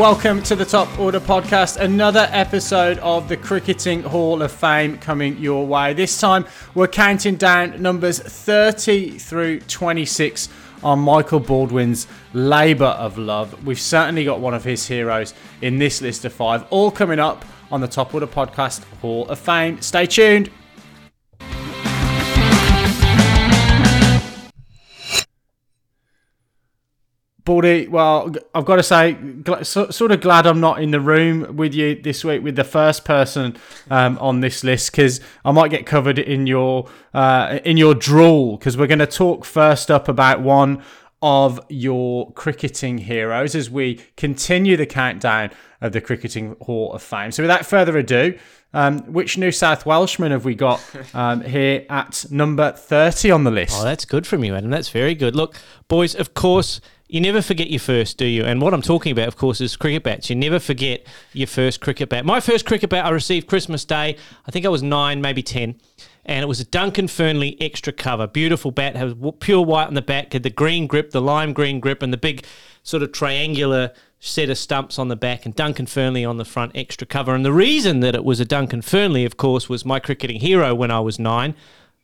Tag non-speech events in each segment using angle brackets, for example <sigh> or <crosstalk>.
welcome to the Top Order podcast. Another episode of the Cricketing Hall of Fame coming your way. This time we're counting down numbers 30 through 26 on Michael Baldwin's labour of love. We've certainly got one of his heroes in this list of five, all coming up on the Top Order podcast Hall of Fame. Stay tuned. Baldy, well, I've got to say, sort of glad I'm not in the room with you this week with the first person um, on this list because I might get covered in your uh, in your drool because we're going to talk first up about one of your cricketing heroes as we continue the countdown of the Cricketing Hall of Fame. So, without further ado, um, which New South Welshman have we got <laughs> um, here at number 30 on the list? Oh, that's good from you, Adam. That's very good. Look, boys, of course you never forget your first, do you? And what I'm talking about, of course, is cricket bats. You never forget your first cricket bat. My first cricket bat I received Christmas Day. I think I was nine, maybe ten, and it was a Duncan Fearnley extra cover. Beautiful bat, has pure white on the back, had the green grip, the lime green grip, and the big sort of triangular set of stumps on the back, and Duncan Fearnley on the front extra cover. And the reason that it was a Duncan Fearnley, of course, was my cricketing hero when I was nine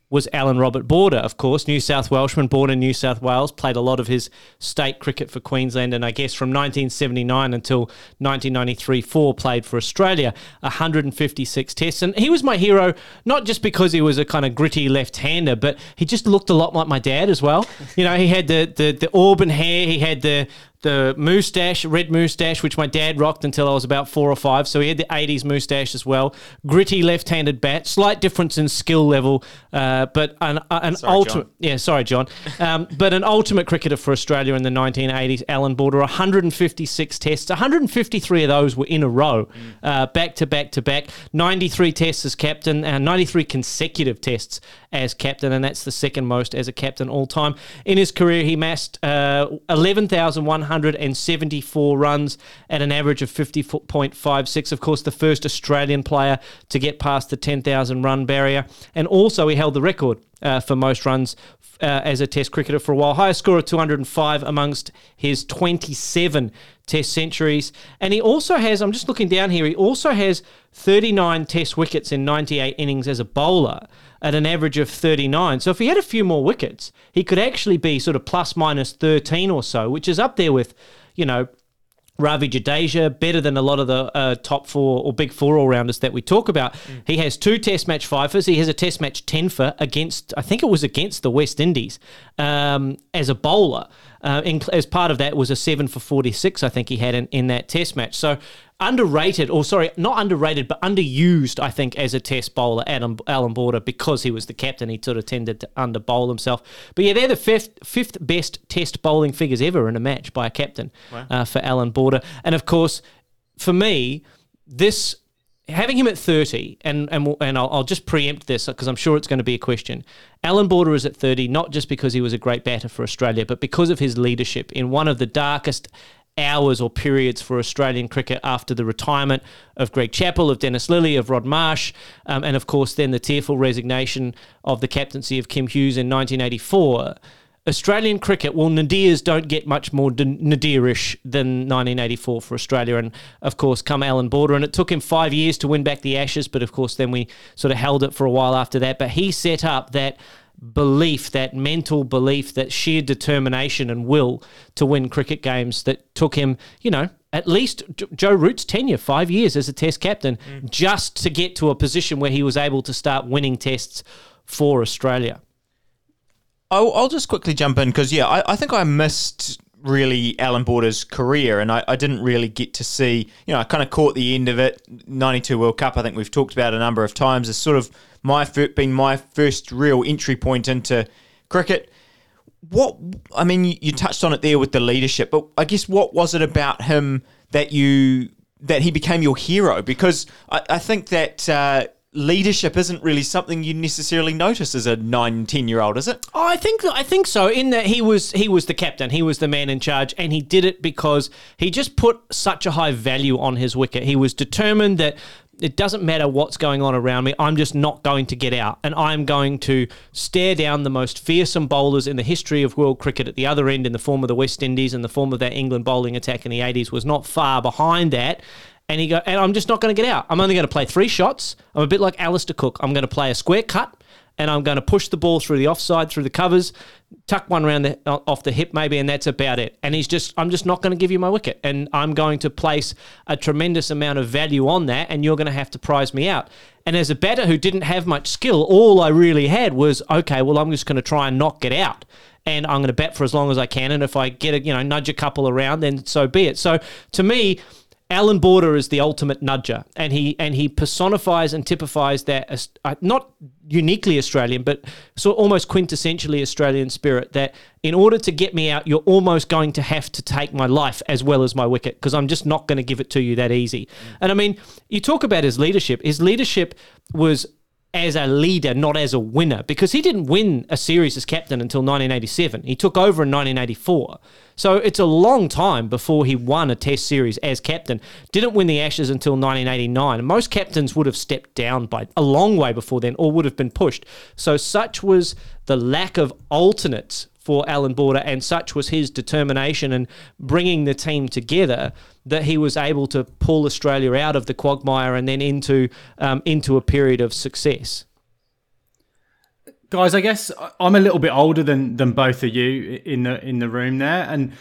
was Allan Robert Border, of course, New South Welshman, born in New South Wales, played a lot of his state cricket for Queensland, and I guess from 1979 until 1993, four played for Australia, 156 tests, and he was my hero not just because he was a kind of gritty left-hander, but he just looked a lot like my dad as well. You know, he had the the, the auburn hair, he had the the moustache, red moustache, which my dad rocked until I was about four or five. So he had the 80s moustache as well. Gritty left handed bat, slight difference in skill level, uh, but an, uh, an sorry, ultimate. John. Yeah, sorry, John. Um, but an ultimate cricketer for Australia in the 1980s, Allan Border, 156 tests. 153 of those were in a row, mm. uh, back to back to back. 93 tests as captain, and 93 consecutive tests as captain, and that's the second most as a captain all time. In his career, he amassed uh, 11,100. 174 runs at an average of 50.56. Of course, the first Australian player to get past the 10,000 run barrier. And also, he held the record uh, for most runs uh, as a Test cricketer for a while. Highest score of 205 amongst his 27 Test centuries. And he also has, I'm just looking down here, he also has 39 Test wickets in 98 innings as a bowler at an average of 39. So if he had a few more wickets, he could actually be sort of plus minus 13 or so, which is up there with, you know, Ravi Jadeja, better than a lot of the uh, top four or big four all rounders that we talk about. Mm. He has two Test match fifers. He has a Test match ten for against, I think it was against the West Indies um, as a bowler. Uh, in, as part of that was a seven for 46, I think he had in, in that Test match. So underrated, or sorry, not underrated, but underused, I think, as a test bowler, Adam, Allan Border, because he was the captain. He sort of tended to under bowl himself. But yeah, they're the fifth, fifth best test bowling figures ever in a match by a captain wow. uh, for Allan Border. And of course, for me, this having him at 30, and and and I'll, I'll just preempt this because I'm sure it's going to be a question. Allan Border is at 30 not just because he was a great batter for Australia, but because of his leadership in one of the darkest hours or periods for Australian cricket after the retirement of Greg Chappell, of Dennis Lillee, of Rod Marsh, um, and of course then the tearful resignation of the captaincy of Kim Hughes in 1984. Australian cricket, well, Nadirs don't get much more Nadirish than 1984 for Australia. And of course, come Allan Border. And it took him five years to win back the Ashes, but of course, then we sort of held it for a while after that. But he set up that belief, that mental belief, that sheer determination and will to win cricket games that took him, you know, at least Joe Root's tenure, five years as a test captain, mm. just to get to a position where he was able to start winning tests for Australia. I'll, I'll just quickly jump in because, yeah, I, I think I missed really Allan Border's career, and I, I, didn't really get to see. You know, I kind of caught the end of it. '92 World Cup, I think we've talked about a number of times. It's sort of my been my first real entry point into cricket. What I mean, you, you touched on it there with the leadership, but I guess what was it about him that you that he became your hero? Because I, I think that. Uh, leadership isn't really something you necessarily notice as a nine, ten year old, is it? Oh, I think I think so. In that he was he was the captain, he was the man in charge, and he did it because he just put such a high value on his wicket. He was determined that it doesn't matter what's going on around me. I'm just not going to get out. And I'm going to stare down the most fearsome bowlers in the history of world cricket at the other end in the form of the West Indies and the form of that England bowling attack in the 80s was not far behind that. And he go, and I'm just not going to get out. I'm only going to play three shots. I'm a bit like Alastair Cook. I'm going to play a square cut and I'm going to push the ball through the offside, through the covers, tuck one round the, uh, off the hip maybe, and that's about it. And he's just, I'm just not going to give you my wicket, and I'm going to place a tremendous amount of value on that, and you're going to have to prize me out. And as a batter who didn't have much skill, all I really had was, okay, well, I'm just going to try and knock it out. And I'm going to bat for as long as I can. And if I get a, you know, nudge a couple around, then so be it. So to me, Allan Border is the ultimate nudger, and he and he personifies and typifies that uh, not uniquely Australian, but so almost quintessentially Australian spirit. That in order to get me out, you're almost going to have to take my life as well as my wicket, because I'm just not going to give it to you that easy. And I mean, you talk about his leadership. His leadership was as a leader, not as a winner, because he didn't win a series as captain until 1987. He took over in 1984. So it's a long time before he won a test series as captain. Didn't win the Ashes until 1989. Most captains would have stepped down by a long way before then or would have been pushed. So such was the lack of alternates for Allan Border, and such was his determination and bringing the team together that he was able to pull Australia out of the quagmire and then into um, into a period of success. Guys, I guess I'm a little bit older than than both of you in the in the room there, and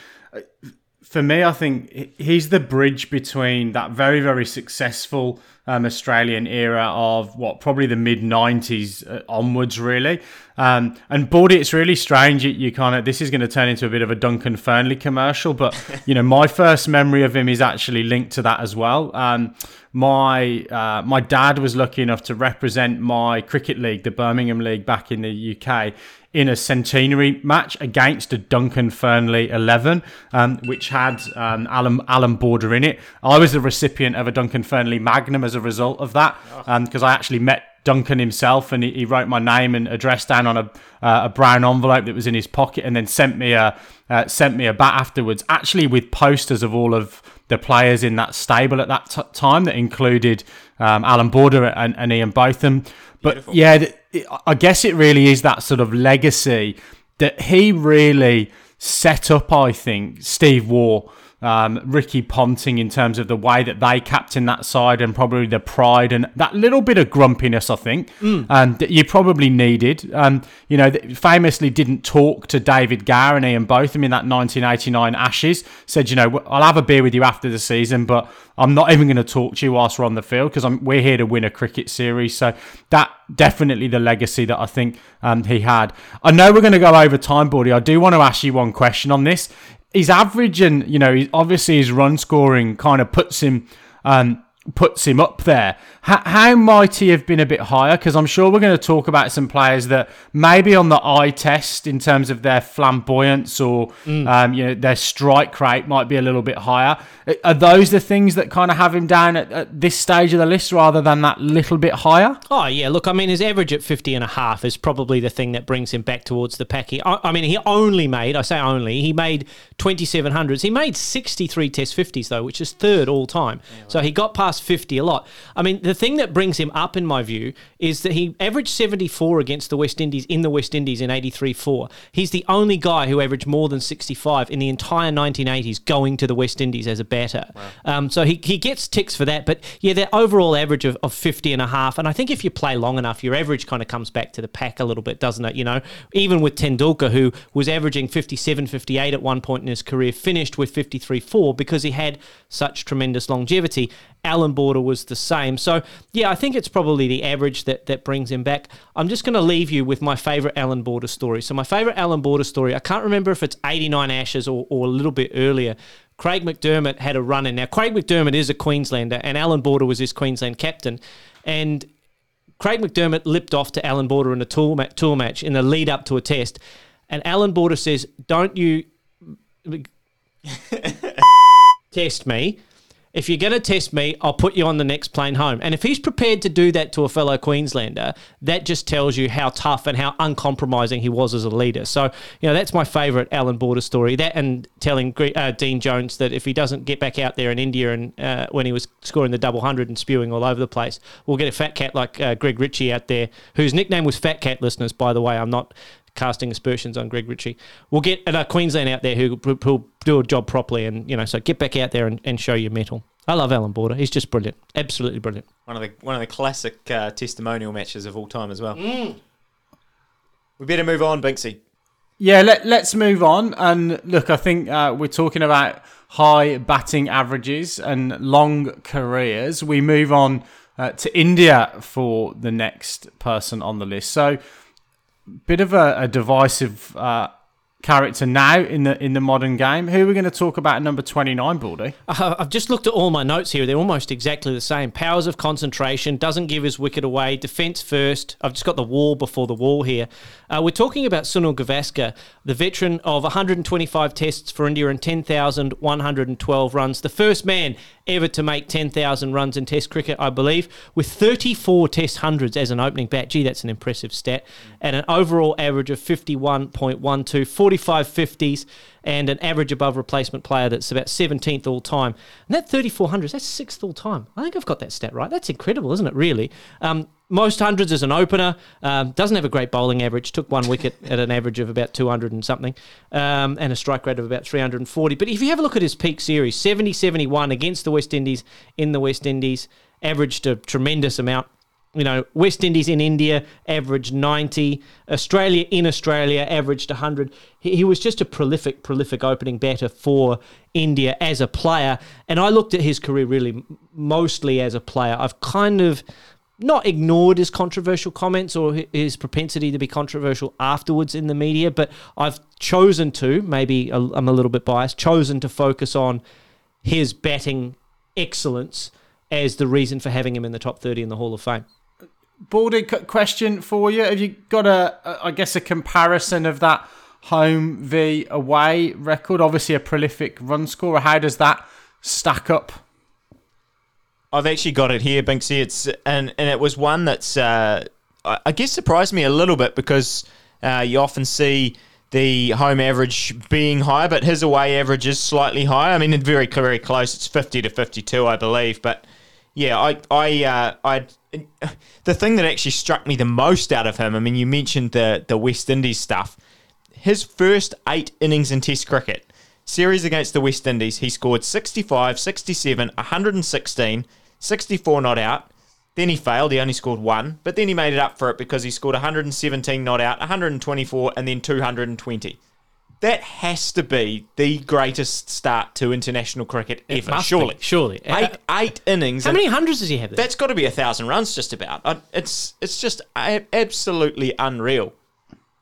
for me, I think he's the bridge between that very very successful um, Australian era of what probably the mid '90s uh, onwards, really. Um, and Bordy, it's really strange. You, you kind of this is going to turn into a bit of a Duncan Fearnley commercial, but <laughs> you know, my first memory of him is actually linked to that as well. Um, my uh, my dad was lucky enough to represent my cricket league, the Birmingham League, back in the UK in a centenary match against a Duncan Fearnley 11, um, which had um, Allan, Allan Border in it. I was the recipient of a Duncan Fearnley Magnum as a result of that because um, I actually met Duncan himself, and he, he, wrote my name and address down on a, uh, a brown envelope that was in his pocket, and then sent me a uh, sent me a bat afterwards, actually with posters of all of the players in that stable at that t- time that included um, Allan Border and, and, Ian Botham. But Beautiful. yeah, I guess it really is that sort of legacy that he really set up. I think Steve Waugh um, Ricky Ponting in terms of the way that they captain that side and probably the pride and that little bit of grumpiness, I think, mm. um, that you probably needed. Um, you know, famously didn't talk to David Gower and Ian Botham in that 1989 Ashes. Said, you know, I'll have a beer with you after the season, but I'm not even going to talk to you whilst we're on the field because we're here to win a cricket series. So that definitely the legacy that I think um, he had. I know we're going to go over time, Buddy. I do want to ask you one question on this his average and you know obviously his run scoring kind of puts him um, puts him up there. How, how might he have been a bit higher? Because I'm sure we're going to talk about some players that maybe on the eye test in terms of their flamboyance or mm. um, you know their strike rate might be a little bit higher. Are those the things that kind of have him down at, at this stage of the list rather than that little bit higher? Oh yeah, look, I mean his average at 50 and a half is probably the thing that brings him back towards the pack. He, I, I mean he only made, I say only, he made 2700s. He made 63 test 50s though, which is third all time. Yeah, right. So he got past 50 a lot. I mean, the thing that brings him up, in my view, is that he averaged 74 against the West Indies in the West Indies in 83 4. He's the only guy who averaged more than 65 in the entire 1980s going to the West Indies as a batter. Wow. Um, so he, he gets ticks for that. But yeah, their overall average of, of 50 and a half. And I think if you play long enough, your average kind of comes back to the pack a little bit, doesn't it? You know, even with Tendulkar, who was averaging 57, 58 at one point in his career, finished with 53 4 because he had such tremendous longevity. Allan Border was the same. So, yeah, I think it's probably the average that, that brings him back. I'm just going to leave you with my favourite Allan Border story. So, my favourite Allan Border story, I can't remember if it's 89 Ashes or, or a little bit earlier. Craig McDermott had a run in. Now, Craig McDermott is a Queenslander, and Allan Border was his Queensland captain. And Craig McDermott lipped off to Allan Border in a tour, ma- tour match in the lead up to a test. And Allan Border says, Don't you <laughs> test me if you're going to test me, I'll put you on the next plane home. And if he's prepared to do that to a fellow Queenslander, that just tells you how tough and how uncompromising he was as a leader. So, you know, that's my favourite Allan Border story. That and telling uh, Dean Jones that if he doesn't get back out there in India and uh, when he was scoring the double hundred and spewing all over the place, we'll get a fat cat like uh, Greg Ritchie out there, whose nickname was Fat Cat, listeners, by the way. I'm not casting aspersions on Greg Ritchie. We'll get a Queensland out there who will do a job properly, and you know, so get back out there and, and show your mettle. I love Allan Border. He's just brilliant, absolutely brilliant. One of the one of the classic uh, testimonial matches of all time as well. Mm. We better move on, Binksy. Yeah, let, let's move on. And look, I think uh, we're talking about high batting averages and long careers. We move on uh, to India for the next person on the list. So bit of a, a divisive uh, character now in the in the modern game. Who are we going to talk about number 29, Baldy? Uh, I've just looked at all my notes here. They're almost exactly the same. Powers of concentration, doesn't give his wicket away, defence first. I've just got the wall before the wall here. Uh, we're talking about Sunil Gavaskar, the veteran of 125 tests for India and 10,112 runs. The first man ever to make 10,000 runs in Test cricket, I believe, with 34 Test hundreds as an opening bat. Gee, that's an impressive stat. And an overall average of 51.12, 45 50s, and an average above replacement player that's about 17th all time. And that 3,400, that's sixth all time. I think I've got that stat right. That's incredible, isn't it, really? Um, most hundreds as an opener. Um, doesn't have a great bowling average. Took one wicket <laughs> at an average of about 200 and something, um, and a strike rate of about 340. But if you have a look at his peak series, 70 71 against the West Indies in the West Indies, averaged a tremendous amount. You know, West Indies in India averaged 90. Australia in Australia averaged 100. He, he was just a prolific, prolific opening batter for India as a player. And I looked at his career really mostly as a player. I've kind of not ignored his controversial comments or his propensity to be controversial afterwards in the media, but I've chosen to, maybe I'm a little bit biased, chosen to focus on his batting excellence as the reason for having him in the top 30 in the Hall of Fame. Baldy, question for you. Have you got a, a I guess, a comparison of that home v away record? Obviously, a prolific run scorer. How does that stack up I've actually got it here, Binksy. It's and and it was one that's uh, I guess surprised me a little bit because uh, you often see the home average being higher, but his away average is slightly higher. I mean, very very close. It's fifty to fifty two, I believe. But yeah, I I uh, I <laughs> the thing that actually struck me the most out of him. I mean, you mentioned the the West Indies stuff. His first eight innings in Test cricket series against the West Indies, he scored 65, 67, 116, 64 not out. Then he failed. He only scored one, but then he made it up for it because he scored 117 not out, 124, and then 220. That has to be the greatest start to international cricket ever. Surely, be, surely, eight uh, eight innings. How many hundreds does he have? There? That's got to be a thousand runs, just about. It's it's just absolutely unreal.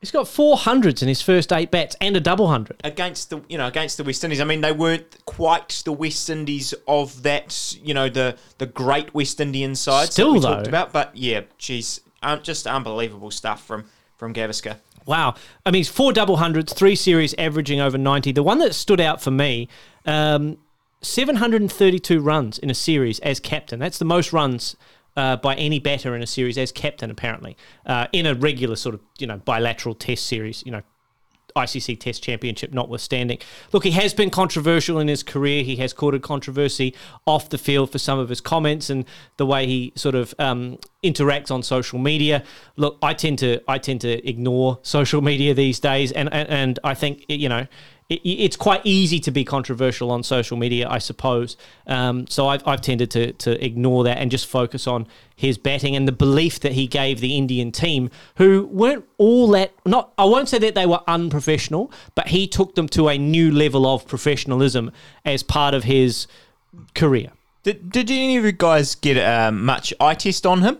He's got four hundreds in his first eight bats and a double hundred against the you know against the West Indies. I mean, they weren't quite the West Indies of that you know the the great West Indian side Still, we though, talked about. But yeah, geez, um, just unbelievable stuff from from Gavaskar. Wow, I mean, four double hundreds, three series averaging over ninety. The one that stood out for me. Um, 732 runs in a series as captain. That's the most runs uh, by any batter in a series as captain, apparently, uh, in a regular sort of you know bilateral Test series. You know, ICC Test Championship notwithstanding. Look, he has been controversial in his career. He has courted controversy off the field for some of his comments and the way he sort of um, interacts on social media. Look, I tend to I tend to ignore social media these days, and and, and I think you know it, it's quite easy to be controversial on social media, I suppose. Um, so I've, I've tended to, to ignore that and just focus on his batting and the belief that he gave the Indian team, who weren't all that, not, I won't say that they were unprofessional, but he took them to a new level of professionalism as part of his career. Did, did any of you guys get uh, much eye test on him?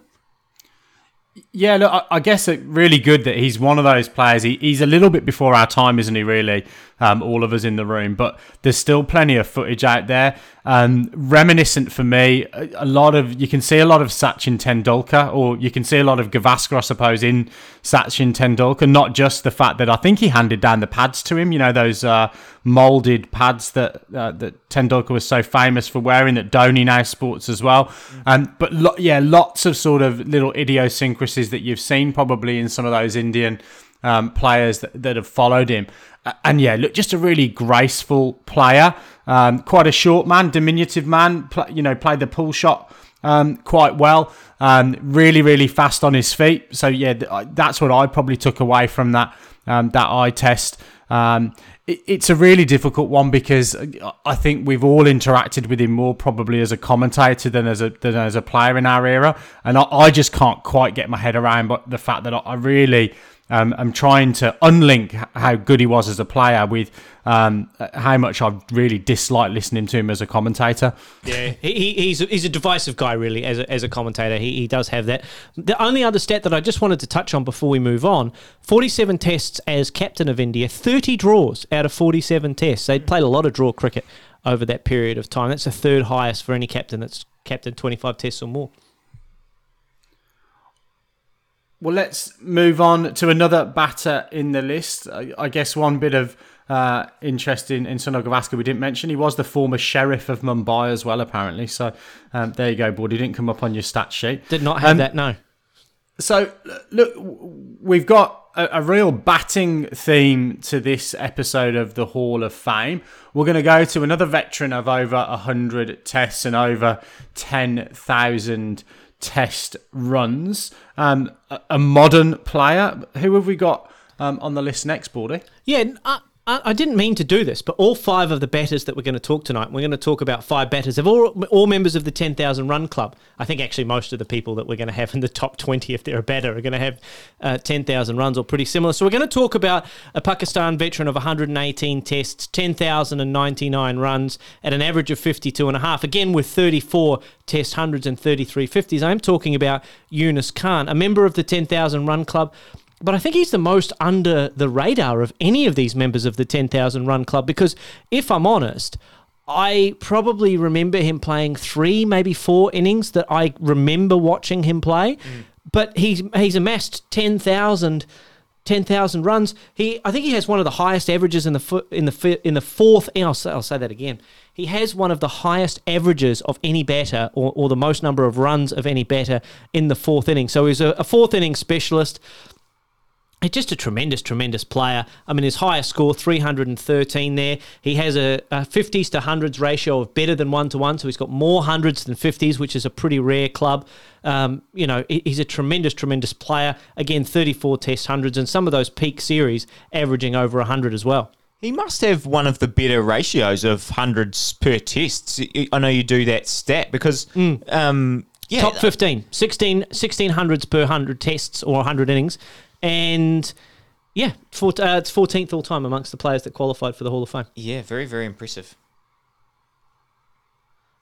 Yeah, look, I, guess it really good that he's one of those players. He, he's a little bit before our time, isn't he? Really, um, all of us in the room, but there's still plenty of footage out there. Um, reminiscent for me, a, a lot of you can see a lot of Sachin Tendulkar, or you can see a lot of Gavaskar, I suppose, in Sachin Tendulkar. Not just the fact that I think he handed down the pads to him. You know those uh, molded pads that uh, that Tendulkar was so famous for wearing that Dhoni now sports as well. Um, but lo- yeah, lots of sort of little idiosyncrasies that you've seen probably in some of those Indian um, players that, that have followed him. Uh, and yeah, look, just a really graceful player. Um, quite a short man, diminutive man. Pl- you know, played the pull shot um, quite well. Um, really, really fast on his feet. So yeah, th- that's what I probably took away from that um, that eye test. Um, it, it's a really difficult one because I think we've all interacted with him more probably as a commentator than as a than as a player in our era, and I, I just can't quite get my head around. But the fact that I, I really um, I'm trying to unlink how good he was as a player with um, how much I really dislike listening to him as a commentator. Yeah, he, he's a, he's a divisive guy, really, as a, as a commentator. He, he does have that. The only other stat that I just wanted to touch on before we move on 47 tests as captain of India, 30 draws out of 47 tests. They played a lot of draw cricket over that period of time. That's the third highest for any captain that's captained 25 tests or more. Well, let's move on to another batter in the list. I, I guess one bit of uh, interest in, in Sunil Gavaskar we didn't mention. He was the former sheriff of Mumbai as well, apparently. So um, there you go, Bud. He didn't come up on your stat sheet. Did not have Um, that, no. So, look, we've got a, a real batting theme to this episode of the Hall of Fame. We're going to go to another veteran of over 100 tests and over 10,000 test runs. Um, a, a modern player. Who have we got um, on the list next, Baldy? Yeah, I, I didn't mean to do this, but all five of the batters that we're going to talk tonight, we're going to talk about five batters. They're all, all members of the 10,000 run club. I think actually most of the people that we're going to have in the top 20, if they're a batter, are going to have uh, 10,000 runs or pretty similar. So we're going to talk about a Pakistan veteran of 118 tests, 10,099 runs at an average of 52 and a half. Again, with 34 test hundreds and 33 50s. I'm talking about Yunus Khan, a member of the 10,000 run club. But I think he's the most under the radar of any of these members of the 10,000 run club because if I'm honest, I probably remember him playing three, maybe four innings that I remember watching him play. Mm. But he's he's amassed 10,000 10,000 runs. He I think he has one of the highest averages in the fo- in the fi- in the fourth I'll say, I'll say that again. He has one of the highest averages of any batter or, or the most number of runs of any batter in the fourth inning. So he's a, a fourth inning specialist. He's just a tremendous, tremendous player. I mean, his highest score, 313 there. He has a, a 50s to 100s ratio of better than 1 to 1, so he's got more hundreds than 50s, which is a pretty rare club. Um, you know, he's a tremendous, tremendous player. Again, 34 test hundreds, and some of those peak series averaging over 100 as well. He must have one of the better ratios of hundreds per test. I know you do that stat because, um, yeah, Top 15, 16, 16 hundreds per 100 tests or 100 innings. And yeah, four, uh, it's 14th all time amongst the players that qualified for the Hall of Fame. yeah, very, very impressive.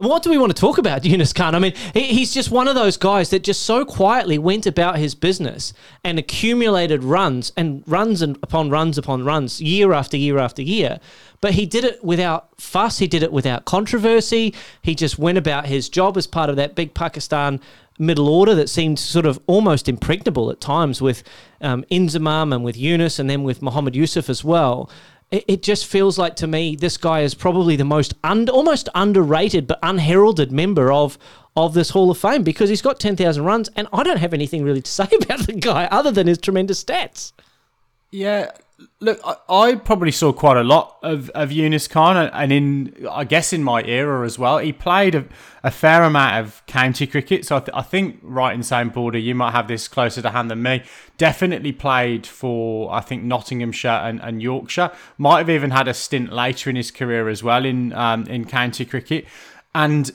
What do we want to talk about, <laughs> Yunus Khan? I mean, he, he's just one of those guys that just so quietly went about his business and accumulated runs and runs and upon runs upon runs, year after year after year. But he did it without fuss. He did it without controversy. He just went about his job as part of that big Pakistan middle order that seemed sort of almost impregnable at times with um, Inzamam and with Yunus and then with Muhammad Yusuf as well it, it just feels like to me this guy is probably the most un- almost underrated but unheralded member of of this Hall of Fame because he's got 10,000 runs and I don't have anything really to say <laughs> about the guy other than his tremendous stats. Yeah, look, I, I probably saw quite a lot of, of Yunus Khan, and- in I guess in my era as well. He played a, a fair amount of county cricket, so I, th- I think right in saying border, you might have this closer to hand than me. Definitely played for I think Nottinghamshire and, and Yorkshire. Might have even had a stint later in his career as well in um, in county cricket. And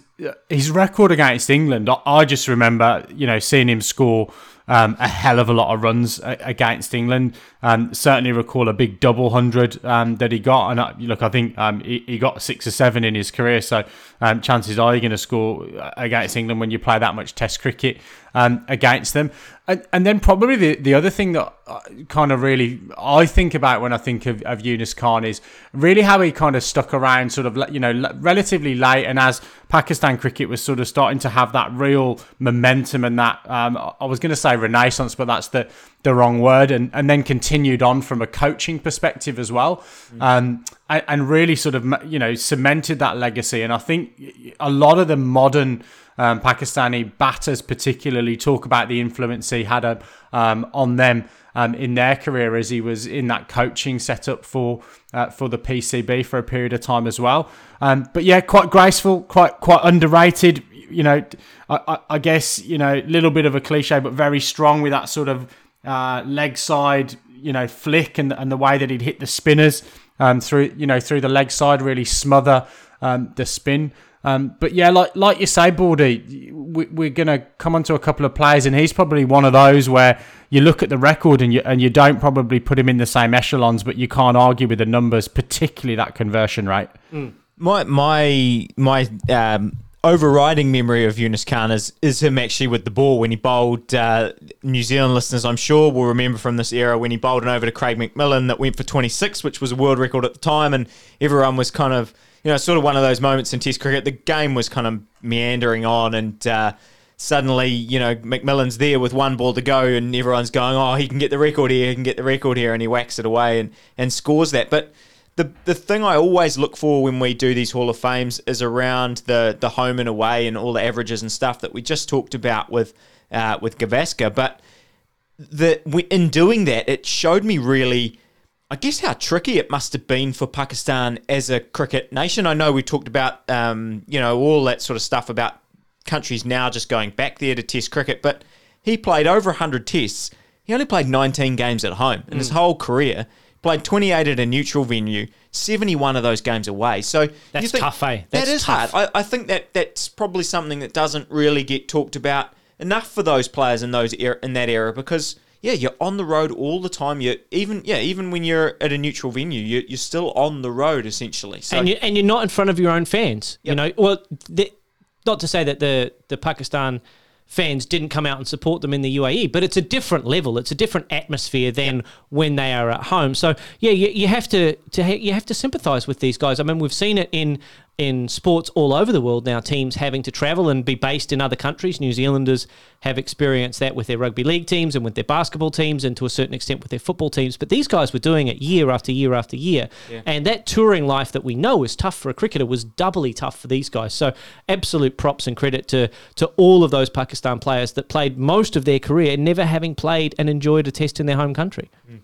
his record against England, I just remember, you know, seeing him score um, a hell of a lot of runs against England. Um, certainly recall a big double hundred um, that he got. And uh, look, I think um, he, he, got six or seven in his career. So um, chances are you're going to score against England when you play that much Test cricket um, against them. And, and then probably the, the other thing that uh, kind of really I think about when I think of, of Yunus Khan is really how he kind of stuck around sort of, you know, relatively late. And as Pakistan cricket was sort of starting to have that real momentum and that, um, I was going to say renaissance, but that's the, the wrong word. And, and then continued on from a coaching perspective as well. Mm-hmm. Um, and, and really sort of, you know, cemented that legacy. And I think a lot of the modern um, Pakistani batters, particularly, talk about the influence he had uh, um, on them um, in their career as he was in that coaching setup for uh, for the PCB for a period of time as well. Um, but yeah, quite graceful, quite quite underrated. You know, I, I, guess you know a little bit of a cliche, but very strong with that sort of uh, leg side, you know, flick and and the way that he'd hit the spinners um, through you know through the leg side, really smother um, the spin. Um, but yeah, like like you say, Baldy, we, are going to come onto a couple of players, and he's probably one of those where you look at the record and you and you don't probably put him in the same echelons, but you can't argue with the numbers, particularly that conversion rate. Mm. My my my um, overriding memory of Yunus Khan is, is him actually with the ball when he bowled. Uh, New Zealand listeners, I'm sure, will remember from this era when he bowled an over to Craig McMillan that went for 26, which was a world record at the time, and everyone was kind of you know, sort of one of those moments in Test cricket. The game was kind of meandering on, and uh, suddenly, you know, McMillan's there with one ball to go, and everyone's going, "Oh, he can get the record here, he can get the record here," and he whacks it away and and scores that. But the the thing I always look for when we do these Hall of Fames is around the the home and away and all the averages and stuff that we just talked about with uh, with Gavaskar. But the in doing that, it showed me really I guess how tricky it must have been for Pakistan as a cricket nation. I know we talked about, um, you know, all that sort of stuff about countries now just going back there to test cricket, but he played over 100 tests. He only played 19 games at home in mm. his whole career. Played 28 at a neutral venue, 71 of those games away. So that's think, tough, eh? That's that is tough. hard. I, I, think that that's probably something that doesn't really get talked about enough for those players in those er- in that era because – yeah, you're on the road all the time. You even yeah, even when you're at a neutral venue, you, you're still on the road essentially. So, and you and you're not in front of your own fans. Yep. You know, well, the, not to say that the the Pakistan fans didn't come out and support them in the UAE, but it's a different level. It's a different atmosphere than yep. when they are at home. So yeah, you, you have to, to ha- you have to sympathise with these guys. I mean, we've seen it in in sports all over the world now, teams having to travel and be based in other countries. New Zealanders have experienced that with their rugby league teams and with their basketball teams and to a certain extent with their football teams. But these guys were doing it year after year after year. Yeah. And that touring life that we know is tough for a cricketer was doubly tough for these guys. So absolute props and credit to, to all of those Pakistan players that played most of their career never having played and enjoyed a test in their home country. Mm.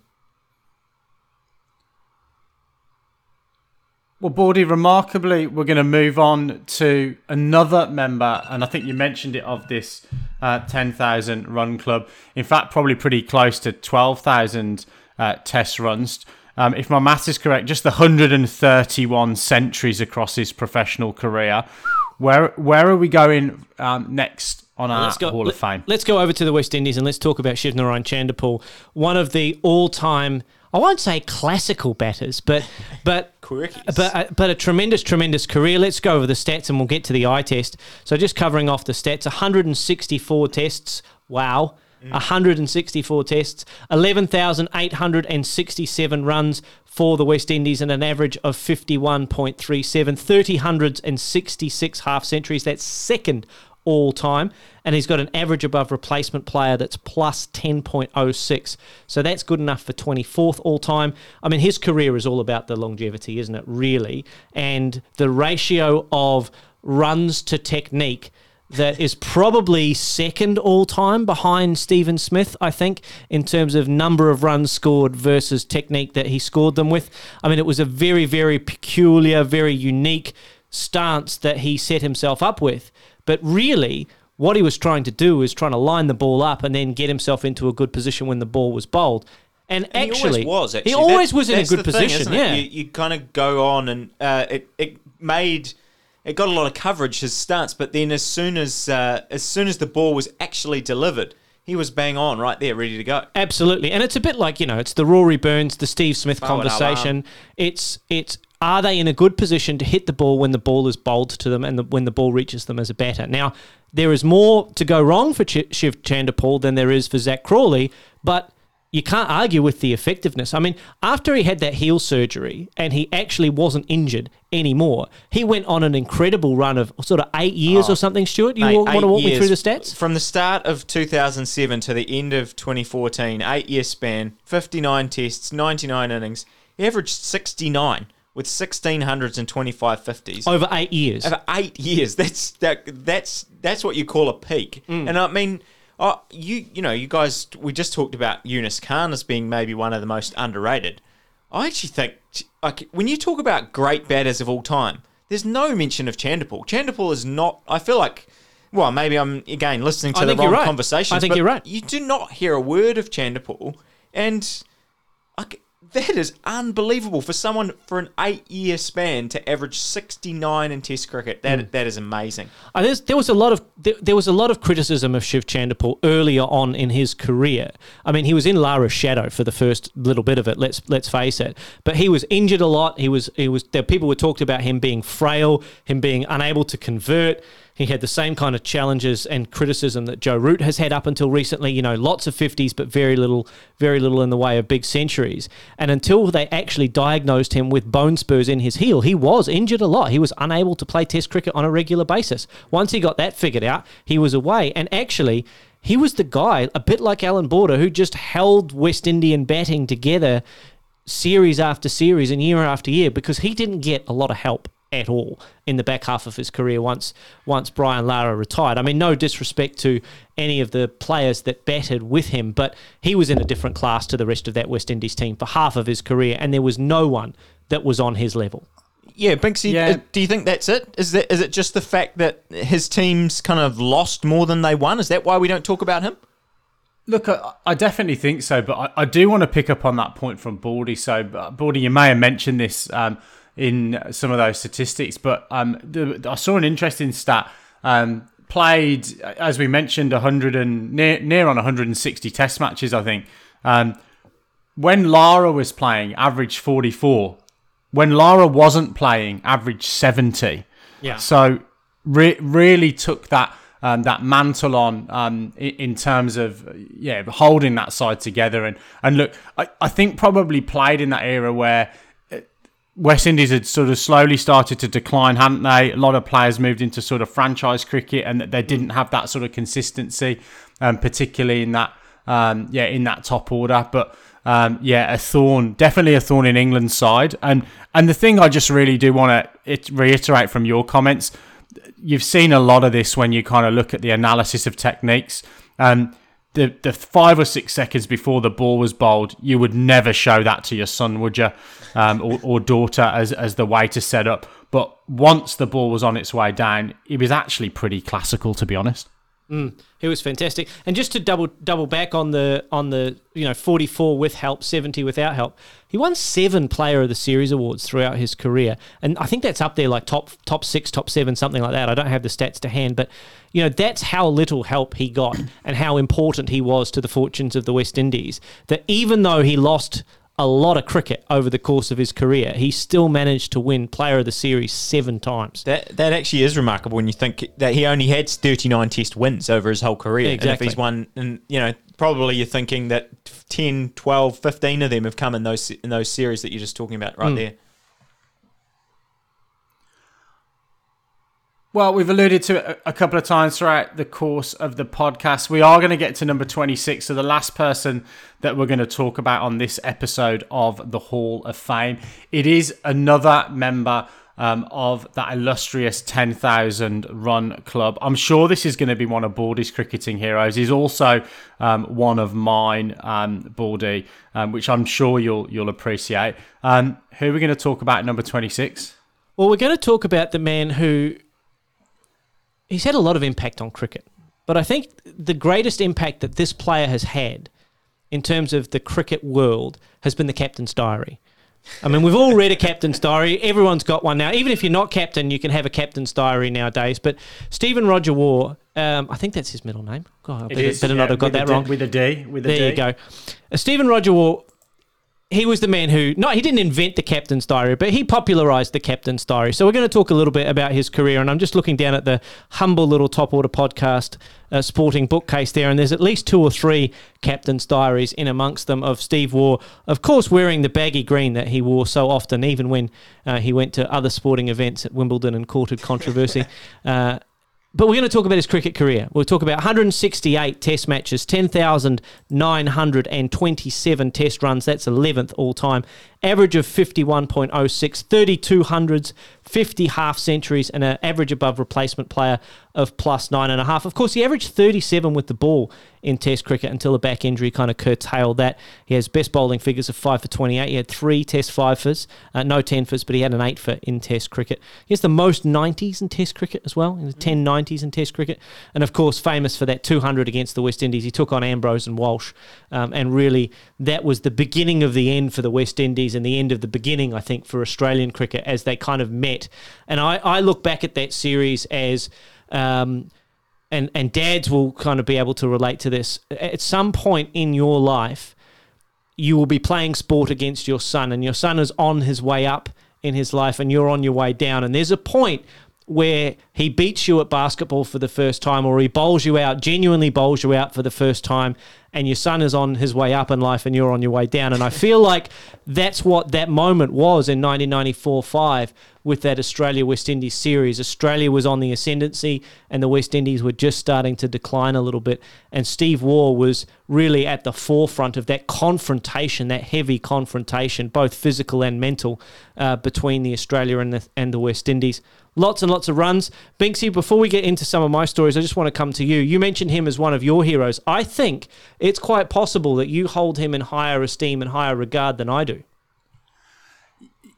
Well, Baldy, remarkably, we're going to move on to another member, and I think you mentioned it of this uh, 10,000 run club. In fact, probably pretty close to 12,000 uh, test runs. Um, if my math is correct, just the 131 centuries across his professional career. Where where are we going um, next on our let's go, Hall of Fame? Let's go over to the West Indies and let's talk about Shivnarine Chanderpaul, one of the all-time I won't say classical batters, but <laughs> but but uh, but a tremendous tremendous career. Let's go over the stats and we'll get to the eye test. So just covering off the stats: 164 tests. Wow. 164 tests, 11,867 runs for the West Indies, and an average of 51.37, 30 hundreds and 66 half centuries. That's second all time. And he's got an average above replacement player that's plus 10.06. So that's good enough for 24th all time. I mean, his career is all about the longevity, isn't it? Really. And the ratio of runs to technique that is probably second all time behind Steven Smith, I think, in terms of number of runs scored versus technique that he scored them with. I mean, it was a very, very peculiar, very unique stance that he set himself up with. But really, what he was trying to do is trying to line the ball up and then get himself into a good position when the ball was bowled. And, and actually, he always was. Actually. He always that, was in a good position. Thing, yeah, you, you, kind of go on, and uh, it it made it got a lot of coverage his stance, but then as soon as uh, as soon as the ball was actually delivered, he was bang on right there, ready to go. Absolutely, and it's a bit like you know, it's the Rory Burns, the Steve Smith conversation. It's it's are they in a good position to hit the ball when the ball is bowled to them and the, when the ball reaches them as a batter? Now, there is more to go wrong for Ch- Shiv Chanderpaul than there is for Zak Crawley, but you can't argue with the effectiveness. I mean, after he had that heel surgery and he actually wasn't injured anymore, he went on an incredible run of sort of eight years oh, or something. Stuart, you Oh, Mate, want to walk me through the stats? From the start of 2007 to the end of 2014, eight year span, 59 tests, 99 innings. He averaged 69 with 1625 50s. Over eight years. Over eight years. That's that. That's that's what you call a peak. Mm. And I mean, uh, you you know, you guys. We just talked about Yunus Khan as being maybe one of the most underrated. I actually think, like, when you talk about great batters of all time, there's no mention of Chanderpaul. Chanderpaul is not. I feel like. Well, maybe I'm again listening to I the think you're wrong right. conversation. I think you're right. You do not hear a word of Chanderpaul, and like, that is unbelievable for someone for an eight-year span to average 69 in Test cricket. That Mm. that is amazing. There was a lot of there, there was a lot of criticism of Shiv Chanderpaul earlier on in his career. I mean, he was in Lara's shadow for the first little bit of it. Let's let's face it. But he was injured a lot. He was he was there. People were talked about him being frail, him being unable to convert. He had the same kind of challenges and criticism that Joe Root has had up until recently. You know, lots of fifties, but very little, very little in the way of big centuries. And until they actually diagnosed him with bone spurs in his heel, he was injured a lot. He was unable to play Test cricket on a regular basis. Once he got that figured out, he was away. And actually, he was the guy, a bit like Allan Border, who just held West Indian batting together series after series and year after year because he didn't get a lot of help at all in the back half of his career once once Brian Lara retired. I mean, no disrespect to any of the players that batted with him, but he was in a different class to the rest of that West Indies team for half of his career, and there was no one that was on his level. Yeah, Binksy, Yeah. uh, do you think that's it? Is that is it just the fact that his teams kind of lost more than they won? Is that why we don't talk about him? Look, I, I definitely think so, but I, I do want to pick up on that point from Baldy. So, uh, Baldy, you may have mentioned this um, in some of those statistics, but um, the, I saw an interesting stat. Um, played, as we mentioned, 100 and near, near on 160 Test matches, I think. Um, when Lara was playing, average 44. When Lara wasn't playing, average 70. Yeah. So re- really took that um, that mantle on um, in, terms of yeah holding that side together and and look I, I think probably played in that era where West Indies had sort of slowly started to decline, hadn't they? A lot of players moved into sort of franchise cricket, and they didn't have that sort of consistency, um, particularly in that um, yeah in that top order. But um, yeah, a thorn, definitely a thorn in England's side. And and the thing I just really do want to reiterate from your comments, you've seen a lot of this when you kind of look at the analysis of techniques. Um, the the five or six seconds before the ball was bowled, you would never show that to your son, would you, um, or, or daughter, as as the way to set up. But once the ball was on its way down, it was actually pretty classical, to be honest. Mm. He was fantastic. And just to double double back on the on the you know 44 with help, 70 without help. He won seven Player of the Series awards throughout his career, and I think that's up there like top top six, top seven, something like that. I don't have the stats to hand, but you know that's how little help he got and how important he was to the fortunes of the West Indies. That even though he lost a lot of cricket over the course of his career, he still managed to win Player of the Series seven times. That that actually is remarkable when you think that he only had 39 test wins over his whole career. And if he's won, and you know, probably you're thinking that 10, 12, 15 of them have come in those in those series that you're just talking about right hmm. there. Well, we've alluded to it a couple of times throughout the course of the podcast. We are going to get to number 26. So, the last person that we're going to talk about on this episode of the Hall of Fame. It is another member um, of that illustrious 10,000 run club. I'm sure this is going to be one of Baldy's cricketing heroes. He's also um, one of mine, um, Baldy, um, which I'm sure you'll you'll appreciate. Um, who are we going to talk about number 26? Well, we're going to talk about the man who he's had a lot of impact on cricket, but I think the greatest impact that this player has had in terms of the cricket world has been the captain's diary. I mean, we've all read a captain's diary. Everyone's got one now. Even if you're not captain, you can have a captain's diary nowadays. But Stephen Roger Waugh, um, I think that's his middle name. God, I better, is, better yeah, not have got that D- wrong. With a D. With a There D. you go. Uh, Stephen Roger Waugh, he was the man who, no, he didn't invent the captain's diary, but he popularized the captain's diary. So we're going to talk a little bit about his career. And I'm just looking down at the humble little top order podcast uh, sporting bookcase there. And there's at least two or three captain's diaries in amongst them of Steve Waugh, of course, wearing the baggy green that he wore so often, even when uh, he went to other sporting events at Wimbledon and courted controversy. <laughs> uh, but we're going to talk about his cricket career. We'll talk about 168 test matches, 10,927 test runs. That's 11th all time. Average of 51.06, 32 hundreds, 50 half centuries, and an average above replacement player of plus nine and a half. Of course, he averaged 37 with the ball in test cricket until a back injury kind of curtailed that. He has best bowling figures of 5 for 28. He had three test five fors, uh, no 10 fors, but he had an 8 for in test cricket. He has the most 90s in test cricket as well, in the 10 90s in test cricket. And of course, famous for that 200 against the West Indies. He took on Ambrose and Walsh. Um, and really, that was the beginning of the end for the West Indies and the end of the beginning, I think, for Australian cricket as they kind of met. And I, I look back at that series as. Um, and, and dads will kind of be able to relate to this. At some point in your life, you will be playing sport against your son, and your son is on his way up in his life, and you're on your way down. And there's a point where he beats you at basketball for the first time, or he bowls you out, genuinely bowls you out for the first time, and your son is on his way up in life and you're on your way down. And I feel <laughs> like that's what that moment was in 1994 5 with that Australia West Indies series. Australia was on the ascendancy and the West Indies were just starting to decline a little bit. And Steve Waugh was really at the forefront of that confrontation, that heavy confrontation, both physical and mental, uh, between the Australia and the, and the West Indies. Lots and lots of runs. Binksy, before we get into some of my stories, I just want to come to you. You mentioned him as one of your heroes. I think it's quite possible that you hold him in higher esteem and higher regard than I do.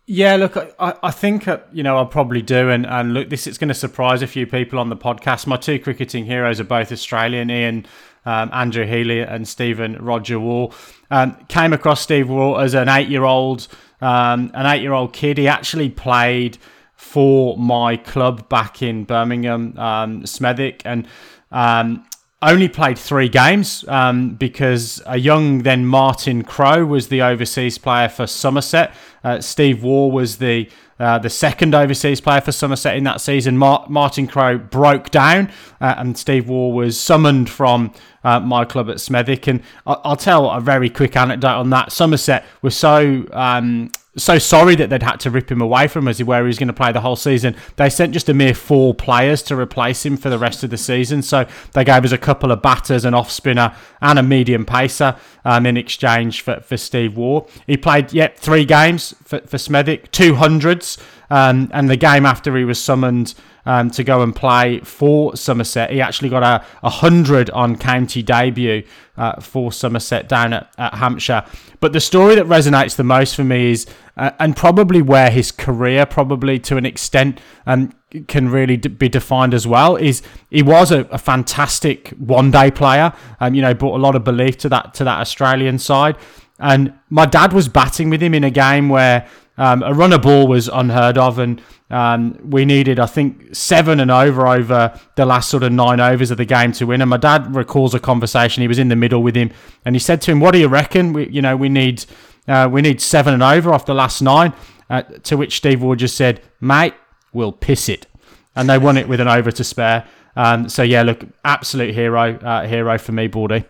Yeah, look, I, I think uh, you know I probably do, and, and look, this is going to surprise a few people on the podcast. My two cricketing heroes are both Australian, Ian um, Andrew Healy and Stephen Rodger Waugh. Um, came across Steve Waugh as an eight-year-old, um, an eight-year-old kid. He actually played for my club back in Birmingham, um, Smethwick, and um, only played three games um, because a young then Martin Crowe was the overseas player for Somerset. Uh, Steve Waugh was the uh, the second overseas player for Somerset in that season. Mar- Martin Crowe broke down, uh, and Steve Waugh was summoned from uh, my club at Smethwick. And I- I'll tell a very quick anecdote on that. Somerset was so um, so sorry that they'd had to rip him away from us where he was going to play the whole season. They sent just a mere four players to replace him for the rest of the season. So they gave us a couple of batters, an off spinner, and a medium pacer um, in exchange for, for Steve Waugh. He played, yet three games for, for Smethwick, two hundreds. Um, and the game after he was summoned um, to go and play for Somerset, he actually got a, a hundred on county debut uh, for Somerset down at, at Hampshire. But the story that resonates the most for me is, uh, and probably where his career, probably to an extent, um, can really d- be defined as well, is he was a, a fantastic one-day player. Um, you know, brought a lot of belief to that to that Australian side. And my dad was batting with him in a game where um, a runner ball was unheard of, and um, we needed, I think, seven and over over the last sort of nine overs of the game to win. And my dad recalls a conversation. He was in the middle with him, and he said to him, "What do you reckon? We, you know, we need, uh, we need seven and over off the last nine. Uh, to which Steve Waugh just said, "Mate, we'll piss it," and they won it with an over to spare. Um, so yeah, look, absolute hero, uh, hero for me, Baldy.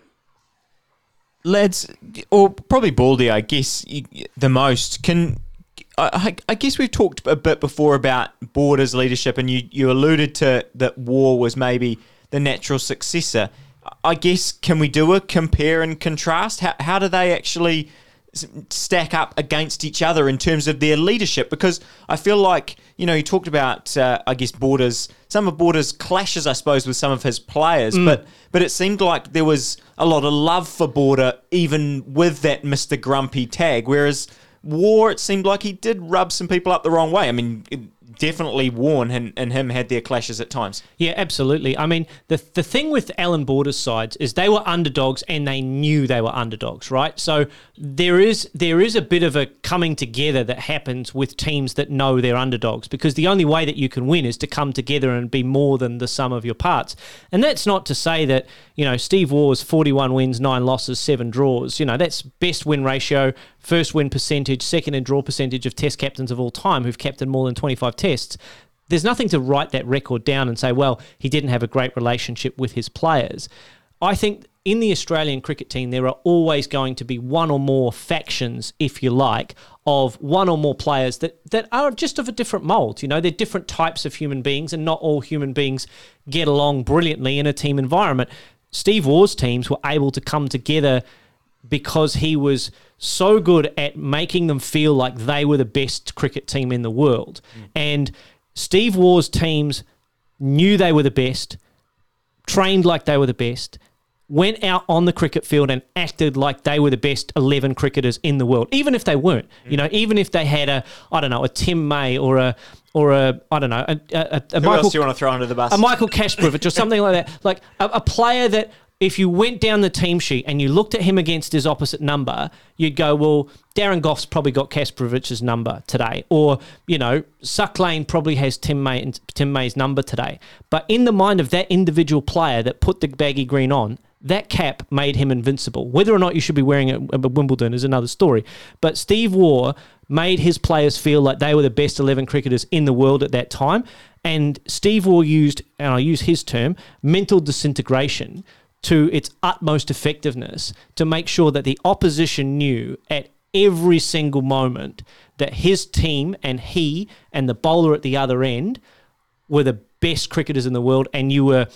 lads, or probably Baldy, I guess the most. Can I, I guess we've talked a bit before about Borders leadership, and you you alluded to that Waugh was maybe the natural successor. I guess can we do a compare and contrast? How how do they actually stack up against each other in terms of their leadership? Because I feel like you know you talked about uh, I guess Borders some of Borders clashes I suppose with some of his players, but but it seemed like there was a lot of love for Border even with that Mister Grumpy tag, whereas. Waugh, it seemed like he did rub some people up the wrong way. I mean, definitely Warne and, and him had their clashes at times. Yeah, absolutely. I mean, the the thing with Allan Border's sides is they were underdogs and they knew they were underdogs, right? So there is there is a bit of a coming together that happens with teams that know they're underdogs because the only way that you can win is to come together and be more than the sum of your parts. And that's not to say that, you know, Steve Waugh's 41 wins, 9 losses, 7 draws. You know, that's best win ratio, first win percentage, second in draw percentage of test captains of all time who've captained more than 25 tests. There's nothing to write that record down and say, well, he didn't have a great relationship with his players. I think in the Australian cricket team, there are always going to be one or more factions, if you like, of one or more players that, that are just of a different mold. You know, they're different types of human beings, and not all human beings get along brilliantly in a team environment. Steve Waugh's teams were able to come together because he was so good at making them feel like they were the best cricket team in the world. Mm. And Steve Waugh's teams knew they were the best, trained like they were the best, went out on the cricket field and acted like they were the best 11 cricketers in the world, even if they weren't. Mm. You know, even if they had a, I don't know, a Tim May or a, or a, I don't know, a, a, a Who Michael. else do you want to throw under the bus? A Michael Kasprowicz or something like that. Like a, a player that if you went down the team sheet and you looked at him against his opposite number, you'd go, well, Darren Gough's probably got Kasprowicz's number today. Or, you know, Saqlain probably has Tim, May, Tim May's number today. But in the mind of that individual player that put the baggy green on, that cap made him invincible. Whether or not you should be wearing it at Wimbledon is another story. But Steve Waugh made his players feel like they were the best 11 cricketers in the world at that time. And Steve Waugh used, and I use his term, mental disintegration to its utmost effectiveness to make sure that the opposition knew at every single moment that his team and he and the bowler at the other end were the best cricketers in the world and you were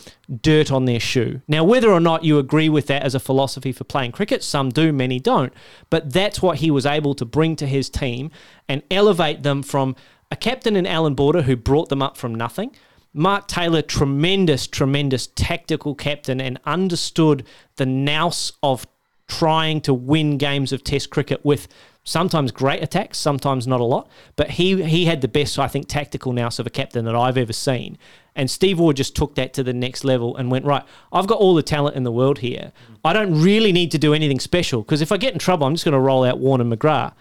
dirt on their shoe. Now, whether or not you agree with that as a philosophy for playing cricket, some do, many don't, but that's what he was able to bring to his team and elevate them from a captain in Allan Border who brought them up from nothing Mark Taylor, tremendous, tremendous tactical captain and understood the nous of trying to win games of Test cricket with sometimes great attacks, sometimes not a lot. But he he had the best, I think, tactical nous of a captain that I've ever seen. And Steve Waugh just took that to the next level and went, right, I've got all the talent in the world here. I don't really need to do anything special because if I get in trouble, I'm just going to roll out Warner McGrath.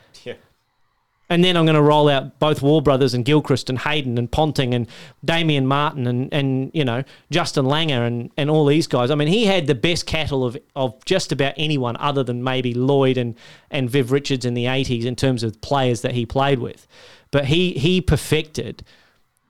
And then I'm going to roll out both Waugh brothers and Gilchrist and Hayden and Ponting and Damien Martyn and, and you know, Justin Langer and, and all these guys. I mean, he had the best cattle of, of just about anyone other than maybe Lloyd and, and Viv Richards in the 80s in terms of players that he played with. But he, he perfected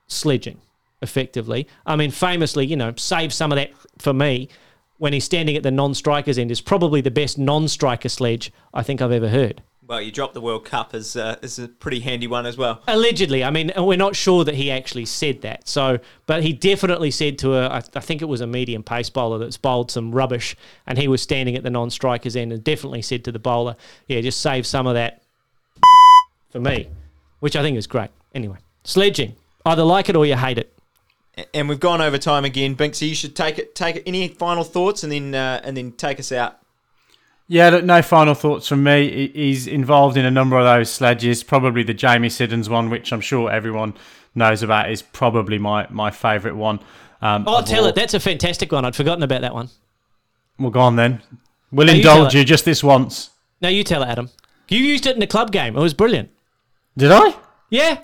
sledging effectively. I mean, famously, you know, save some of that for me when he's standing at the non strikers end is probably the best non striker sledge I think I've ever heard. Well, you dropped the World Cup as uh, is a pretty handy one as well. Allegedly, I mean, we're not sure that he actually said that. So, but he definitely said to a, I, I think it was a medium pace bowler that's bowled some rubbish, and he was standing at the non-strikers end, and definitely said to the bowler, "Yeah, just save some of that for me," which I think is great. Anyway, sledging, either like it or you hate it. And we've gone over time again, Binksy. You should take it. Take it. Any final thoughts, and then uh, and then take us out. Yeah, look, no final thoughts from me. He's involved in a number of those sledges. Probably the Jamie Siddons one, which I'm sure everyone knows about, is probably my, my favourite one. Um, oh, tell all. it. That's a fantastic one. I'd forgotten about that one. Well, go on then. We'll no, indulge you, you just this once. No, you tell it, Adam. You used it in the club game. It was brilliant. Did I? Yeah.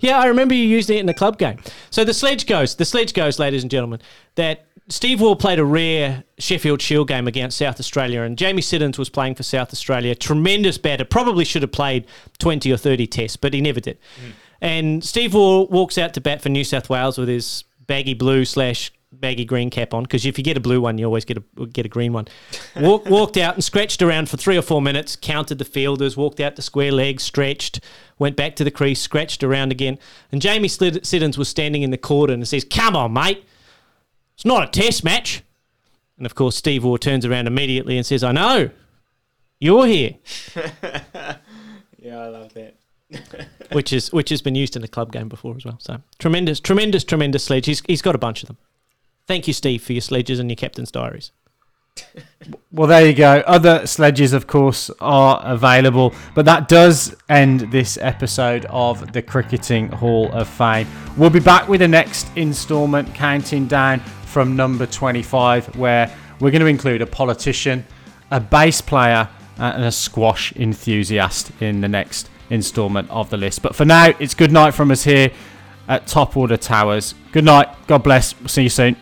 Yeah, I remember you used it in the club game. So the sledge goes, the sledge goes, ladies and gentlemen, that Steve Waugh played a rare Sheffield Shield game against South Australia, and Jamie Siddons was playing for South Australia. Tremendous batter. Probably should have played 20 or 30 tests, but he never did. Mm. And Steve Waugh walks out to bat for New South Wales with his baggy blue slash baggy green cap on because if you get a blue one, you always get a get a green one. <laughs> Walk, walked out and scratched around for three or four minutes, counted the fielders, walked out to square legs, stretched, went back to the crease, scratched around again, and Jamie Siddons was standing in the corner and says, "Come on, mate." It's not a test match. And of course, Steve Waugh turns around immediately and says, I know. You're here. <laughs> yeah, I love that. <laughs> which is which has been used in a club game before as well. So tremendous, tremendous, tremendous sledge. He's, he's got a bunch of them. Thank you, Steve, for your sledges and your captain's diaries. <laughs> Well, there you go. Other sledges, of course, are available. But that does end this episode of the Cricketing Hall of Fame. We'll be back with the next instalment, counting down from number 25, where we're going to include a politician, a bass player, and a squash enthusiast in the next instalment of the list. But for now, it's good night from us here at Top Order Towers. Good night. God bless. We'll see you soon.